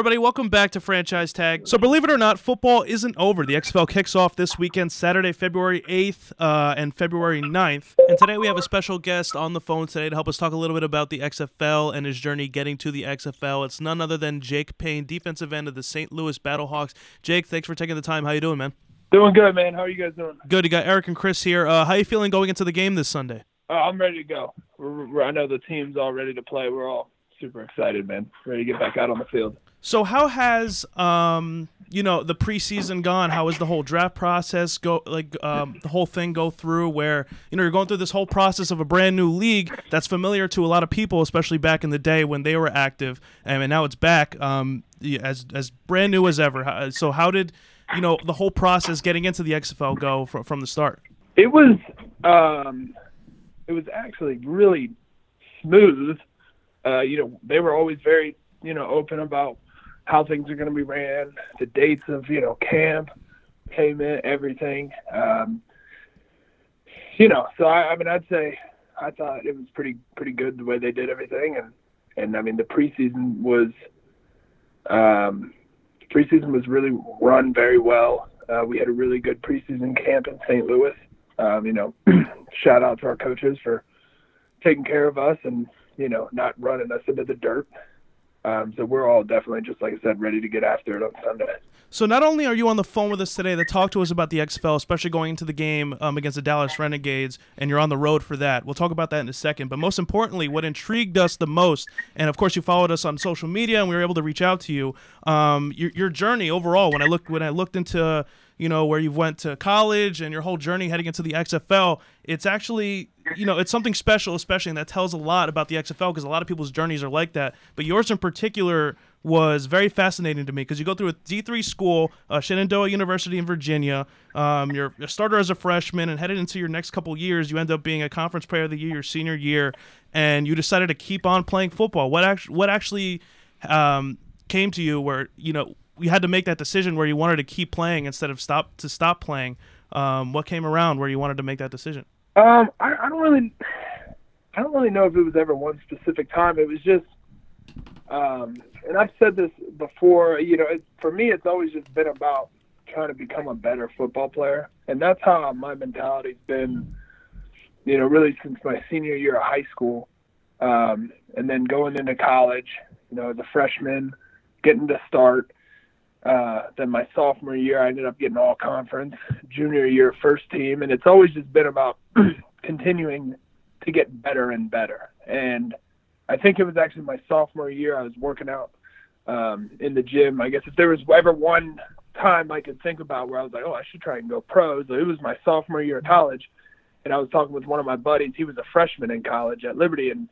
everybody. Welcome back to Franchise Tag. So, believe it or not, football isn't over. The XFL kicks off this weekend, Saturday, February 8th uh, and February 9th. And today we have a special guest on the phone today to help us talk a little bit about the XFL and his journey getting to the XFL. It's none other than Jake Payne, defensive end of the St. Louis Battlehawks. Jake, thanks for taking the time. How you doing, man? Doing good, man. How are you guys doing? Good. You got Eric and Chris here. Uh, how you feeling going into the game this Sunday? Uh, I'm ready to go. We're, we're, I know the team's all ready to play. We're all super excited, man. Ready to get back out on the field. So how has um you know the preseason gone? How has the whole draft process go like um, the whole thing go through where you know you're going through this whole process of a brand new league that's familiar to a lot of people, especially back in the day when they were active, and now it's back um as as brand new as ever. So how did you know the whole process getting into the XFL go from from the start? It was um it was actually really smooth. Uh, you know, they were always very you know open about how things are going to be ran, the dates of you know camp, payment, everything. Um, you know, so I, I mean, I'd say I thought it was pretty pretty good the way they did everything, and and I mean the preseason was um, preseason was really run very well. Uh, we had a really good preseason camp in St. Louis. Um, you know, shout out to our coaches for taking care of us and you know not running us into the dirt. Um, so we're all definitely, just like I said, ready to get after it on Sunday. So not only are you on the phone with us today to talk to us about the XFL, especially going into the game um, against the Dallas Renegades, and you're on the road for that. We'll talk about that in a second. But most importantly, what intrigued us the most, and of course you followed us on social media, and we were able to reach out to you. Um, your, your journey overall. When I looked when I looked into you know where you went to college and your whole journey heading into the XFL, it's actually you know it's something special, especially and that tells a lot about the XFL because a lot of people's journeys are like that. But yours in particular was very fascinating to me because you go through a D3 school, uh, Shenandoah University in Virginia. Um, you're a starter as a freshman and headed into your next couple years. You end up being a conference player of the year your senior year, and you decided to keep on playing football. What actually, what actually um, came to you where you know you had to make that decision where you wanted to keep playing instead of stop to stop playing? Um, what came around where you wanted to make that decision? Um, I, I don't really, I don't really know if it was ever one specific time. It was just um, and I've said this before, you know, it, for me, it's always just been about trying to become a better football player. And that's how my mentality's been, you know, really since my senior year of high school. Um, and then going into college, you know, as a freshman, getting to start. Uh, then my sophomore year, I ended up getting all conference. Junior year, first team. And it's always just been about continuing to get better and better. And, I think it was actually my sophomore year. I was working out um, in the gym. I guess if there was ever one time I could think about where I was like, oh, I should try and go pro. So it was my sophomore year of college, and I was talking with one of my buddies. He was a freshman in college at Liberty, and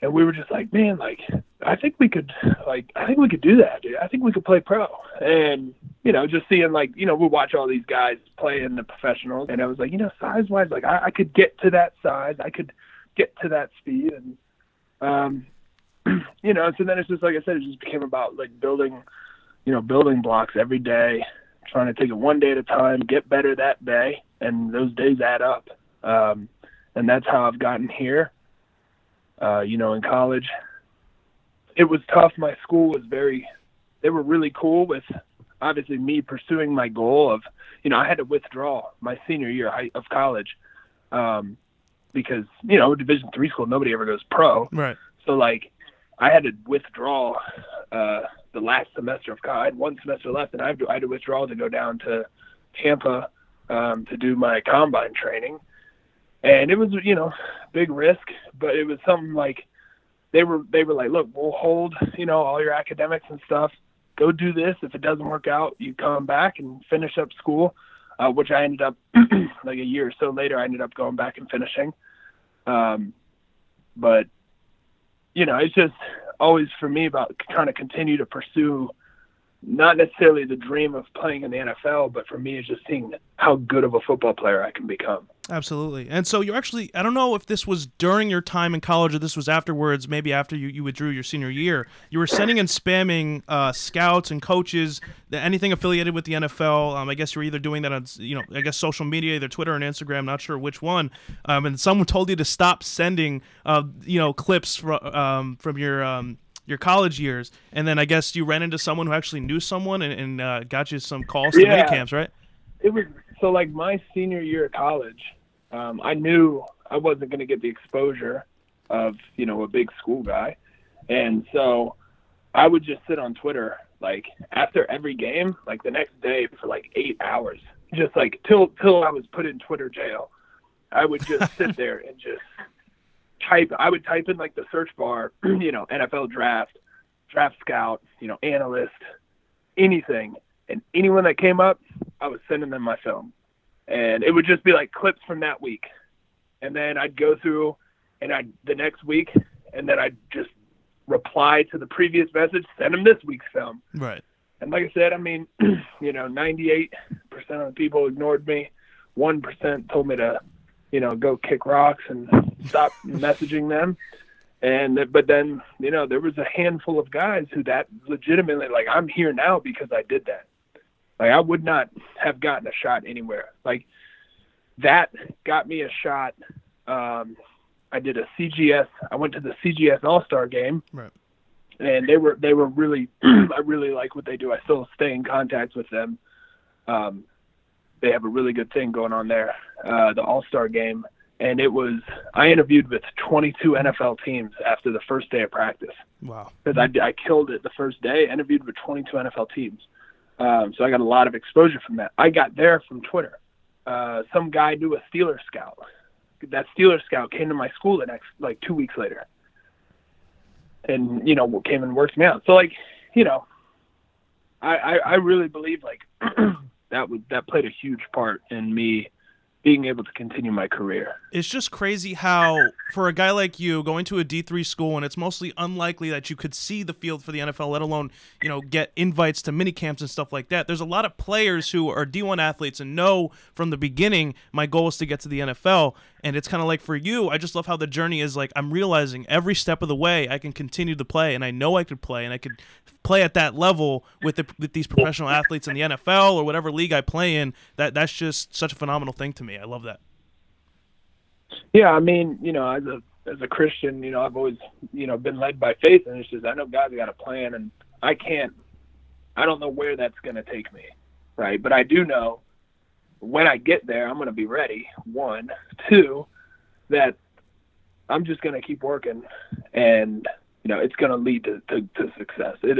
and we were just like, man, like I think we could, like I think we could do that. Dude. I think we could play pro. And you know, just seeing like you know, we watch all these guys play in the professionals, and I was like, you know, size wise, like I, I could get to that size. I could get to that speed, and um, you know, so then it's just like I said, it just became about like building, you know, building blocks every day, trying to take it one day at a time, get better that day, and those days add up. Um, and that's how I've gotten here. Uh, you know, in college, it was tough. My school was very, they were really cool with obviously me pursuing my goal of, you know, I had to withdraw my senior year of college. Um, because you know Division three school nobody ever goes pro. Right. So like I had to withdraw uh, the last semester of college. I had one semester left, and I had to, I had to withdraw to go down to Tampa um, to do my combine training. And it was you know big risk, but it was something like they were they were like, look, we'll hold you know all your academics and stuff. Go do this. If it doesn't work out, you come back and finish up school uh, which I ended up like a year or so later. I ended up going back and finishing. Um, but you know, it's just always for me about trying to continue to pursue not necessarily the dream of playing in the NFL, but for me, it's just seeing how good of a football player I can become. Absolutely. And so you actually, I don't know if this was during your time in college or this was afterwards, maybe after you, you withdrew your senior year. You were sending and spamming uh, scouts and coaches, anything affiliated with the NFL. Um, I guess you were either doing that on, you know, I guess social media, either Twitter and Instagram, not sure which one. Um, and someone told you to stop sending, uh, you know, clips from, um, from your. Your college years, and then I guess you ran into someone who actually knew someone and, and uh, got you some calls to Yeah. camps, right? it was so like my senior year of college um, i knew i wasn't going to get the exposure of you know a big school guy and so i would just sit on twitter like after every game like the next day for like eight hours just like till till i was put in twitter jail i would just sit there and just type i would type in like the search bar you know nfl draft draft scout you know analyst anything. And anyone that came up I was sending them my film, and it would just be like clips from that week, and then I'd go through, and I the next week, and then I'd just reply to the previous message, send them this week's film, Right. and like I said, I mean, you know, 98% of the people ignored me, one percent told me to, you know, go kick rocks and stop messaging them. And but then you know there was a handful of guys who that legitimately like I'm here now because I did that. Like I would not have gotten a shot anywhere. Like that got me a shot. Um, I did a CGS. I went to the CGS All Star game, Right. and they were they were really. I really like what they do. I still stay in contact with them. Um, they have a really good thing going on there. Uh, the All Star game, and it was. I interviewed with 22 NFL teams after the first day of practice Wow. because I, I killed it the first day. Interviewed with 22 NFL teams, um, so I got a lot of exposure from that. I got there from Twitter. Uh, some guy knew a Steeler scout. That Steeler scout came to my school the next like two weeks later, and you know came and worked me out. So like, you know, I I, I really believe like that would that played a huge part in me being able to continue my career. It's just crazy how, for a guy like you, going to a D3 school, and it's mostly unlikely that you could see the field for the NFL, let alone, you know, get invites to mini camps and stuff like that. There's a lot of players who are D1 athletes and know from the beginning, my goal is to get to the NFL. And it's kind of like for you, I just love how the journey is like, I'm realizing every step of the way I can continue to play, and I know I could play, and I could play at that level with the, with these professional athletes in the NFL or whatever league I play in. That that's just such a phenomenal thing to me. I love that. Yeah, I mean, you know, as a as a Christian, you know, I've always, you know, been led by faith, and it's just I know God's got a plan, and I can't, I don't know where that's going to take me, right? But I do know when I get there, I'm going to be ready. One, two, that I'm just going to keep working, and you know, it's going to lead to, to, to success. And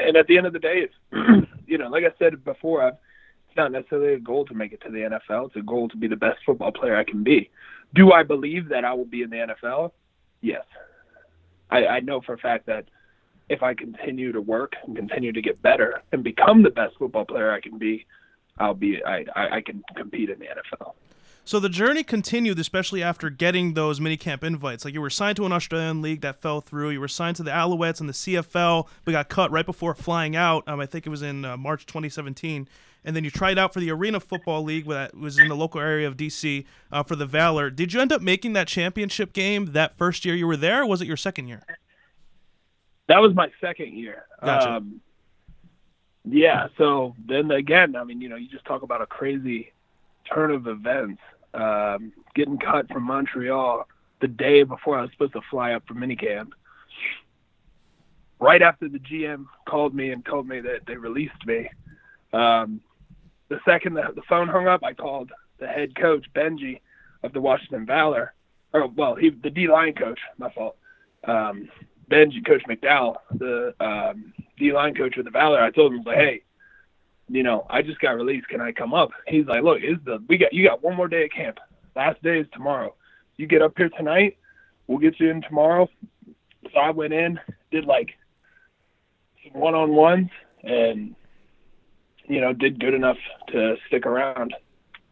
and at the end of the day, it's, you know, like I said before, I've, it's not necessarily a goal to make it to the NFL. It's a goal to be the best football player I can be. Do I believe that I will be in the NFL? Yes. I, I know for a fact that if I continue to work and continue to get better and become the best football player I can be, I'll be I, I, I can compete in the NFL. So the journey continued, especially after getting those minicamp invites. Like you were signed to an Australian league that fell through. You were signed to the Alouettes and the CFL, but got cut right before flying out. Um, I think it was in uh, March 2017. And then you tried out for the Arena Football League, that was in the local area of DC uh, for the Valor. Did you end up making that championship game that first year you were there, or was it your second year? That was my second year. Gotcha. Um, yeah. So then again, I mean, you know, you just talk about a crazy turn of events. Um, getting cut from Montreal the day before I was supposed to fly up for minicamp. Right after the GM called me and told me that they released me, um, the second the, the phone hung up, I called the head coach Benji of the Washington Valor, or well, he the D line coach. My fault. Um, Benji, Coach McDowell, the um, D line coach with the Valor. I told him like, hey, you know, I just got released. Can I come up? He's like, look, is the we got you got one more day at camp. Last day is tomorrow. You get up here tonight. We'll get you in tomorrow. So I went in, did like one on ones, and you know, did good enough to stick around.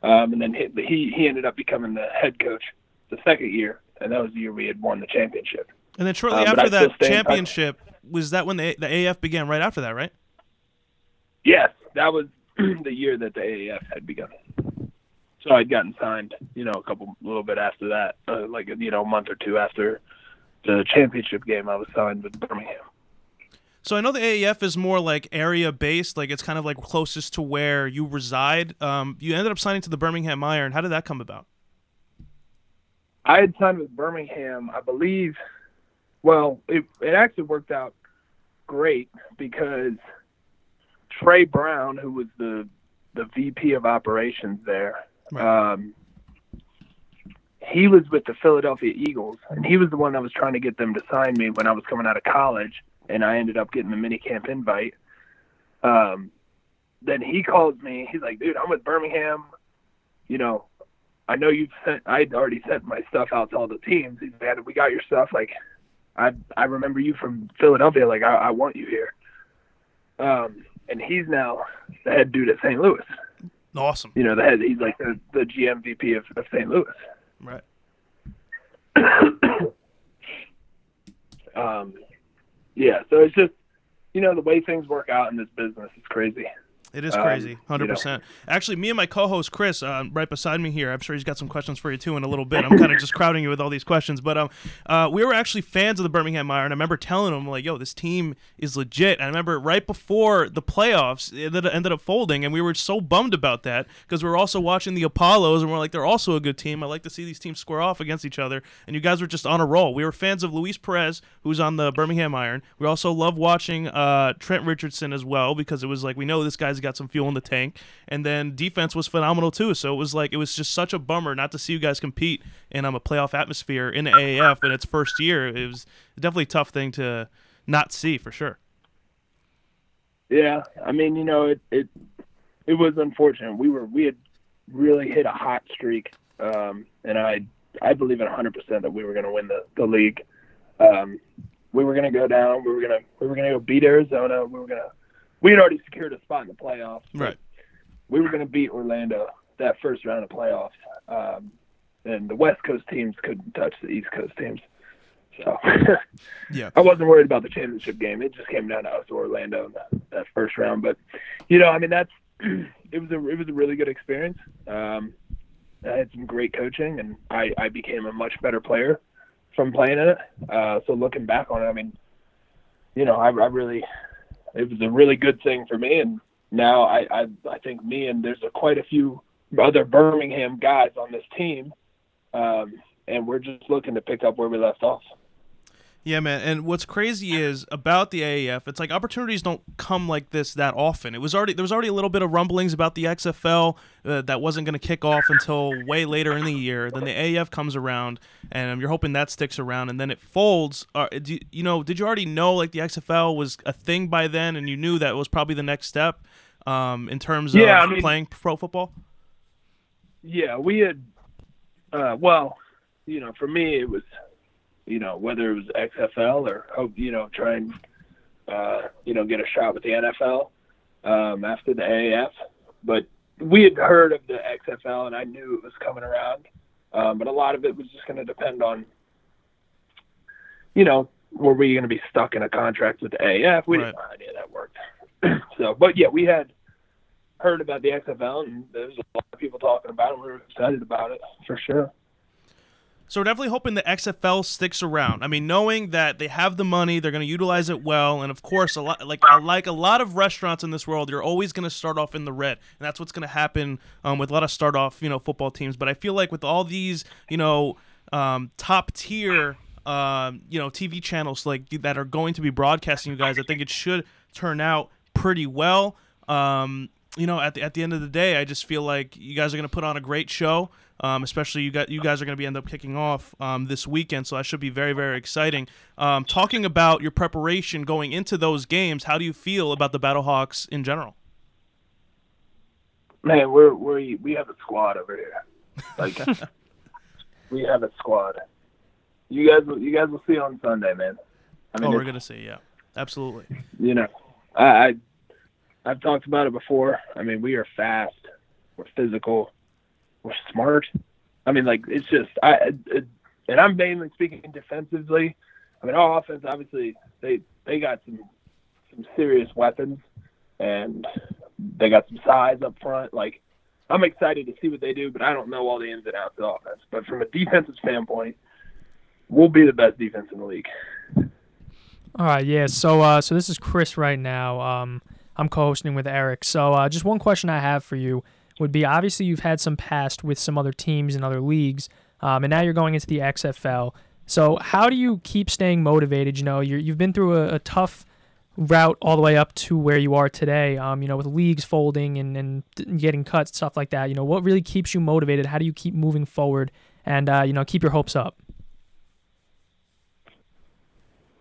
Um, and then he, he he ended up becoming the head coach the second year, and that was the year we had won the championship. And then shortly but after that stay in touch. championship, was that when the, the AF began right after that, right? Yes, that was the year that the AAF had begun. So I'd gotten signed, you know, a couple, a little bit after that, uh, like you know, a month or two after the championship game. I was signed with Birmingham. So I know the AAF is more like area based, like it's kind of like closest to where you reside. Um, you ended up signing to the Birmingham Iron. How did that come about? I had signed with Birmingham, I believe. Well, it it actually worked out great because Trey Brown, who was the the VP of operations there, Right. um, he was with the Philadelphia Eagles, and he was the one that was trying to get them to sign me when I was coming out of college, and I ended up getting the minicamp invite. Um, then he called me. He's like, "Dude, I'm with Birmingham. You know, I know you've sent. I'd already sent my stuff out to all the teams. He's like, we got your stuff. Like, I I remember you from Philadelphia. Like, I, I want you here." Um, and he's now the head dude at St. Louis. Awesome. You know, the head. He's like the the GM VP of, of St. Louis. Right. um, yeah, so it's just you know the way things work out in this business is crazy. It is Um, crazy, you hundred know. percent. Actually, me and my co-host Chris, uh, right beside me here, I'm sure he's got some questions for you too in a little bit. I'm kind of just crowding you with all these questions, but um, uh, we were actually fans of the Birmingham Iron. I remember telling him like, "Yo, this team is legit." And I remember right before the playoffs, it ended- ended up folding, and we were so bummed about that because we were also watching the Apollos, and we're like, "They're also a good team." I like to see these teams square off against each other, and you guys were just on a roll. We were fans of Luis Perez, who's on the Birmingham Iron. We also love watching uh, Trent Richardson as well because it was like we know this guy's got some fuel in the tank, and then defense was phenomenal too. So it was like it was just such a bummer not to see you guys compete in um, a playoff atmosphere in the AAF in its first year. It was definitely a tough thing to not see for sure. Yeah, I mean, you know, it it it was unfortunate. We were we had really hit a hot streak, um, and I I believe in 100 percent that we were going to win the the league. Um, we were going to go down. We were going to we were going to go beat Arizona. We were going to we had already secured a spot in the playoffs. Right. We were going to beat Orlando that first round of playoffs, um, and the West Coast teams couldn't touch the East Coast teams. So Yeah. I wasn't worried about the championship game. It just came down to us or Orlando in that, that first round. But you know, I mean, that's it was a it was a really good experience. Um, I had some great coaching, and I I became a much better player from playing in it. Uh, so looking back on it, I mean, you know, I, I really it was a really good thing for me, and now I I, I think me and there's a, quite a few other Birmingham guys on this team. Um, and we're just looking to pick up where we left off. Yeah, man. And what's crazy is about the AAF, it's like opportunities don't come like this that often. It was already there was already a little bit of rumblings about the XFL uh, that wasn't going to kick off until way later in the year. Then the AAF comes around, and um, you're hoping that sticks around, and then it folds. Uh, do you, know? Did you already know like the XFL was a thing by then, and you knew that was probably the next step um, in terms Yeah, of I mean- playing pro football? Yeah, we had. Uh, well, you know, for me, it was, you know, whether it was XFL or hope, you know, try and, uh, you know, get a shot with the NFL um, after the AAF. But we had heard of the XFL, and I knew it was coming around. Um, but a lot of it was just going to depend on, you know, were we going to be stuck in a contract with the AAF? We didn't Right. know how any of that worked. so, but yeah, we had heard about the XFL, and there was a lot of people talking about it. We were excited about it for sure. So we're definitely hoping the XFL sticks around. I mean, knowing that they have the money, they're going to utilize it well, and of course, a lot like like a lot of restaurants in this world, you're always going to start off in the red, and that's what's going to happen um, with a lot of start off you know football teams. But I feel like with all these you know um, top tier um, you know TV channels like that are going to be broadcasting you guys, I think it should turn out pretty well. Um, you know, at the at the end of the day, I just feel like you guys are going to put on a great show. Um, especially you got you guys are going to be end up kicking off um, this weekend, so that should be very very exciting. Um, talking about your preparation going into those games, how do you feel about the Battlehawks in general? Man, we're we we have a squad over here. Like we have a squad. You guys will you guys will see on Sunday, man. I mean, oh, we're gonna see, yeah, absolutely. you know, I, I I've talked about it before. I mean, we are fast, we're physical, we're smart. I mean, like it's just I, it, and I'm mainly speaking defensively. I mean, our offense obviously they they got some some serious weapons, and they got some size up front. Like I'm excited to see what they do, but I don't know all the ins and outs of the offense. But from a defensive standpoint, we'll be the best defense in the league. All right, yeah. So, uh, so this is Chris right now. Um, I'm co-hosting with Eric. So, uh, just one question I have for you would be: obviously, you've had some past with some other teams and other leagues, um, and now you're going into the XFL. So, how do you keep staying motivated? You know, you're, you've been through a, a tough route all the way up to where you are today. Um, you know, with leagues folding and and getting cut, stuff like that. You know, what really keeps you motivated? How do you keep moving forward and uh, you know keep your hopes up?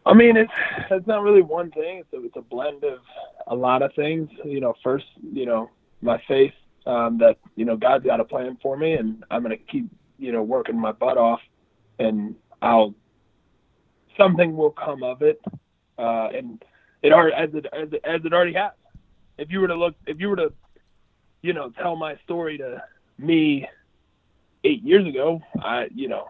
I mean, it's it's not really one thing. It's a, it's a blend of a lot of things. You know, first, you know, my faith um, that you know God's got a plan for me, and I'm gonna keep you know working my butt off, and I'll something will come of it, uh, and it already as it, as it as it already has. If you were to look, if you were to, you know, tell my story to me eight years ago, I you know,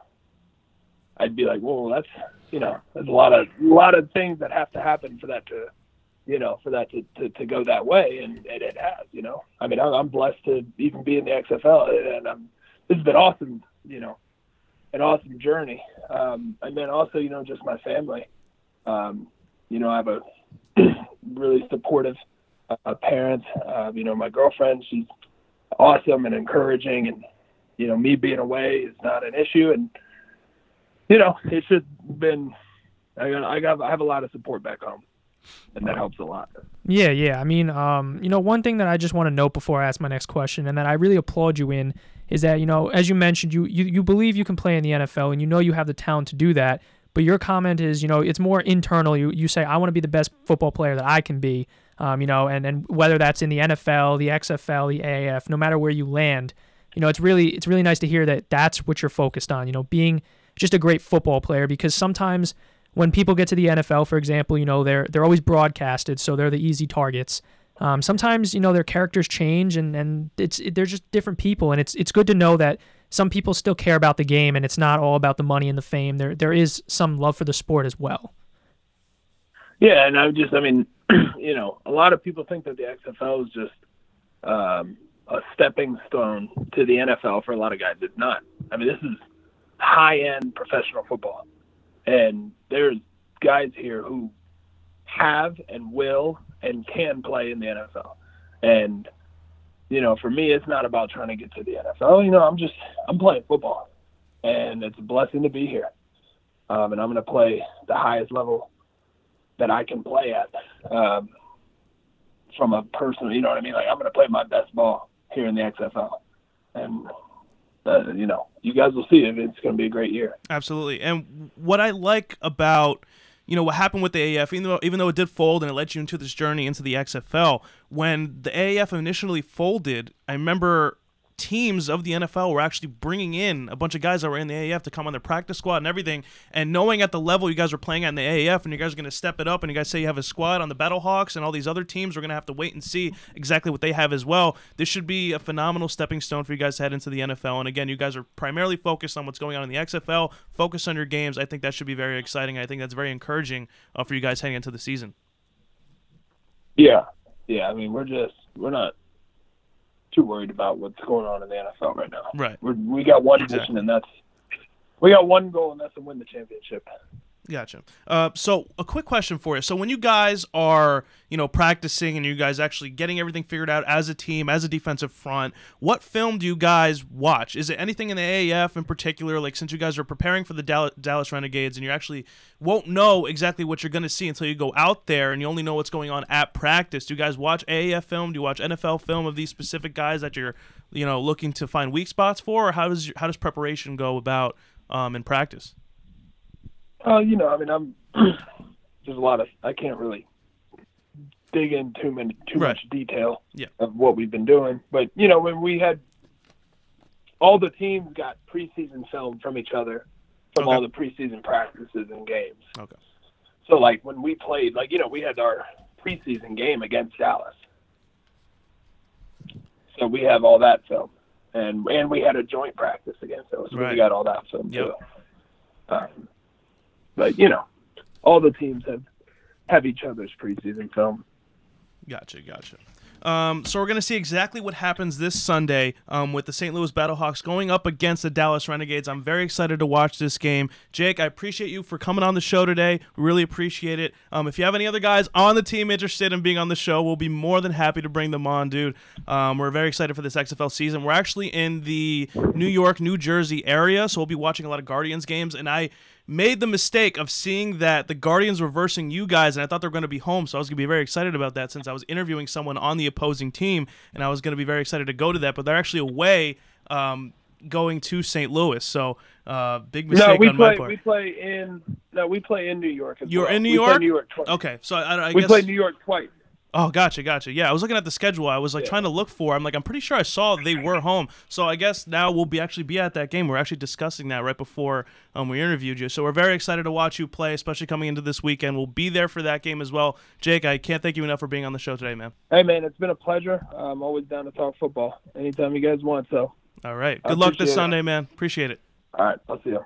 I'd be like, well, that's you know, there's a lot of lot of things that have to happen for that to, you know, for that to, to, to go that way, and, and it has. You know, I mean, I'm blessed to even be in the XFL, and I'm, this has been awesome. You know, an awesome journey. Um, and then also, you know, just my family. Um, you know, I have a really supportive uh, parents. Uh, you know, my girlfriend, she's awesome and encouraging, and you know, me being away is not an issue, and you know, it's just been I got I got I have a lot of support back home, and that helps a lot. Yeah, yeah. I mean, um, you know, one thing that I just want to note before I ask my next question, and that I really applaud you in, is that you know, as you mentioned, you you, you believe you can play in the NFL, and you know you have the talent to do that. But your comment is, you know, it's more internal. You you say, I want to be the best football player that I can be. Um, you know, and and whether that's in the NFL, the XFL, the AAF, no matter where you land, you know, it's really it's really nice to hear that that's what you're focused on. You know, being just a great football player because sometimes when people get to the NFL, for example, you know they're they're always broadcasted, so they're the easy targets. Um, sometimes you know their characters change and and it's it, they're just different people, and it's it's good to know that some people still care about the game and it's not all about the money and the fame. There there is some love for the sport as well. Yeah, and I just I mean, you know, a lot of people think that the XFL is just um, a stepping stone to the NFL. For a lot of guys, it's not. I mean, this is high end professional football. And there's guys here who have and will and can play in the NFL. And, you know, for me, it's not about trying to get to the NFL. You know, I'm just, I'm playing football. And it's a blessing to be here. Um, and I'm going to play the highest level that I can play at um, from a personal, you know what I mean? Like, I'm going to play my best ball here in the XFL. And uh, you know, you guys will see it. It's going to be a great year. Absolutely. And what I like about you know what happened with the AAF, even though even though it did fold and it led you into this journey into the XFL. When the AAF initially folded, I remember teams of the NFL were actually bringing in a bunch of guys that were in the AAF to come on their practice squad and everything. And knowing at the level you guys are playing at in the AAF and you guys are going to step it up and you guys say you have a squad on the Battlehawks and all these other teams, we're going to have to wait and see exactly what they have as well. This should be a phenomenal stepping stone for you guys to head into the NFL. And again, you guys are primarily focused on what's going on in the XFL, focus on your games. I think that should be very exciting. I think that's very encouraging uh, for you guys heading into the season. Yeah. Yeah. I mean, we're just, we're not too worried about what's going on in the NFL right now. Right. We're, we got one exactly. mission, and that's we got one goal, and that's to win the championship. Gotcha. Uh, so a quick question for you. So when you guys are, you know, practicing and you guys actually getting everything figured out as a team, as a defensive front, what film do you guys watch? Is it anything in the AAF in particular? Like since you guys are preparing for the Dallas Renegades and you actually won't know exactly what you're going to see until you go out there and you only know what's going on at practice. Do you guys watch AAF film? Do you watch NFL film of these specific guys that you're, you know, looking to find weak spots for? Or how does how does preparation go about um, in practice? Uh, you know, I mean, I'm there's a lot of I can't really dig in too many too right. much detail yeah. of what we've been doing, but you know, when we had all the teams got preseason film from each other from okay. all the preseason practices and games. Okay. So like when we played, like you know, we had our preseason game against Dallas, so we have all that film, and and we had a joint practice against them, so right. we got all that film yep. too. Um, but you know, all the teams have have each other's preseason film. Gotcha, gotcha. Um, so we're going to see exactly what happens this Sunday um, with the St. Louis Battlehawks going up against the Dallas Renegades. I'm very excited to watch this game. Jake, I appreciate you for coming on the show today. Really appreciate it. Um, if you have any other guys on the team interested in being on the show, we'll be more than happy to bring them on, dude. Um, we're very excited for this XFL season. We're actually in the New York, New Jersey area, so we'll be watching a lot of Guardians games, and I made the mistake of seeing that the Guardians were versing you guys, and I thought they were going to be home, so I was going to be very excited about that since I was interviewing someone on the opposing team, and I was going to be very excited to go to that. But they're actually away, um, going to St. Louis, so uh, big mistake no, we on play. my part. We play in. No, we play in New York. You're well. in New we York? New York twice. okay, so I, I we guess play New York twice. Oh, gotcha, gotcha. Yeah, I was looking at the schedule. I was like Yeah. trying to look for. I'm like, I'm pretty sure I saw they were home. So I guess now we'll be actually be at that game. We're actually discussing that right before um, we interviewed you. So we're very excited to watch you play, especially coming into this weekend. We'll be there for that game as well. Jake, I can't thank you enough for being on the show today, man. Hey man, it's been a pleasure. I'm always down to talk football anytime you guys want. So, All right. Good luck this it. Sunday, man. Appreciate it. all right, I'll see you.